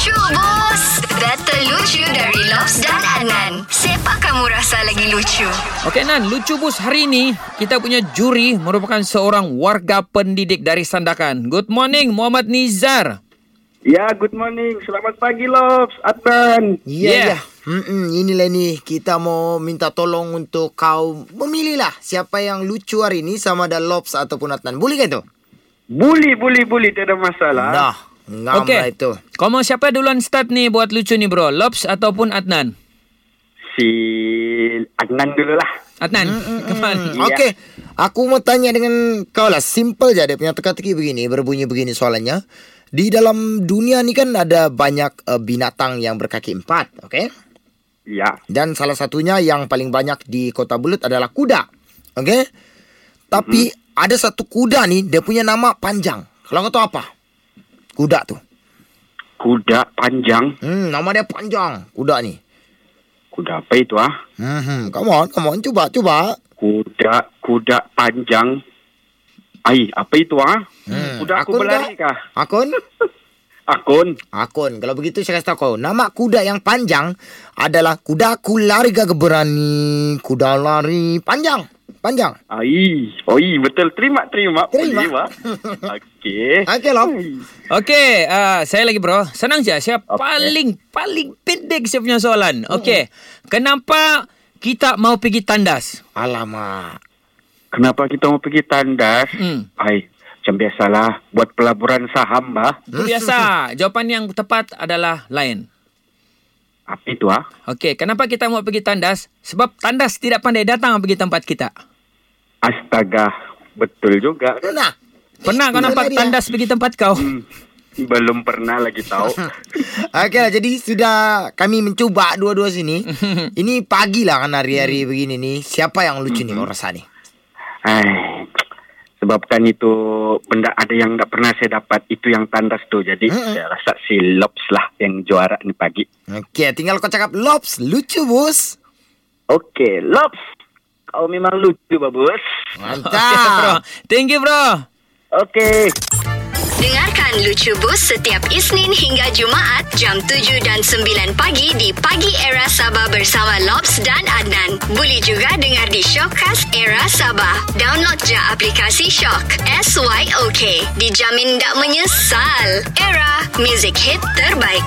Lucu bos Data lucu dari Lobs dan Adnan Siapa kamu rasa lagi lucu? Okey Nan, lucu bus hari ini kita punya juri merupakan seorang warga pendidik dari Sandakan. Good morning Muhammad Nizar. Ya, good morning. Selamat pagi, Lobs. Adnan. Yeah. Ya, yeah. Mm-mm, inilah ni kita mau minta tolong untuk kau memilih lah siapa yang lucu hari ini sama ada Lobs ataupun Atnan. Boleh ke itu? Boleh, boleh, boleh. Tak ada masalah. Dah, ngam Okey. lah itu. Kau mau siapa duluan start ni buat lucu ni bro? Lobs ataupun Adnan? Si Adnan dulu lah. Adnan, come on. Ya. Okey, aku mau tanya dengan kau lah. Simple je dia punya teka-teki begini, berbunyi begini soalannya. Di dalam dunia ni kan ada banyak uh, binatang yang berkaki empat, okey? Ya. Dan salah satunya yang paling banyak di Kota Belut adalah kuda. Okey? Tapi ada satu kuda ni dia punya nama panjang. Kalau kau tahu apa? Kuda tu. Kuda panjang. Hmm, nama dia panjang, kuda ni. Kuda apa itu, ah? Hmm, hmm. come on, come on, cuba, cuba. Kuda, kuda panjang. Ai, apa itu, ah? Hmm, Kuda aku akun berlari kah? Akun? Akun. Akun. Kalau begitu saya kasih tahu kau. Nama kuda yang panjang adalah kuda ku lari gagah berani. Kuda lari panjang. Panjang. Ai, oi, betul. Terima, terima. Terima. Okey. Okey, Lop. Okey, uh, saya lagi bro. Senang je. Saya Okey. paling paling pendek saya punya soalan. Okey. Kenapa kita mau pergi tandas? Alamak. Kenapa kita mau pergi tandas? Hmm. Ai, macam biasalah. Buat pelaburan saham, bah. Itu biasa. Jawapan yang tepat adalah lain. Apa itu, ah? Okey, kenapa kita mau pergi tandas? Sebab tandas tidak pandai datang pergi tempat kita. Astaga, betul juga. Nah. Pernah kau nampak dia. tandas pergi tempat kau? Hmm, belum pernah lagi tahu. Okey lah, jadi sudah kami mencuba dua-dua sini. Ini pagi lah kan hari-hari begini nih. Siapa yang lucu nih kau rasa nih? Ai, sebabkan itu benda ada yang tak pernah saya dapat itu yang tandas tu. Jadi Mm-mm. saya rasa si Lobs lah yang juara ni pagi. Okey, tinggal kau cakap Lobs, lucu bos. Okey, Lobs. Kau memang lucu, babus. Okay, bro. Mantap. Thank you, bro. Okey. Dengarkan Lucu Bus setiap Isnin hingga Jumaat jam 7 dan 9 pagi di Pagi Era Sabah bersama Lobs dan Adnan. Boleh juga dengar di Shockcast Era Sabah. Download je aplikasi Shock. S-Y-O-K. Dijamin tak menyesal. Era, music hit terbaik.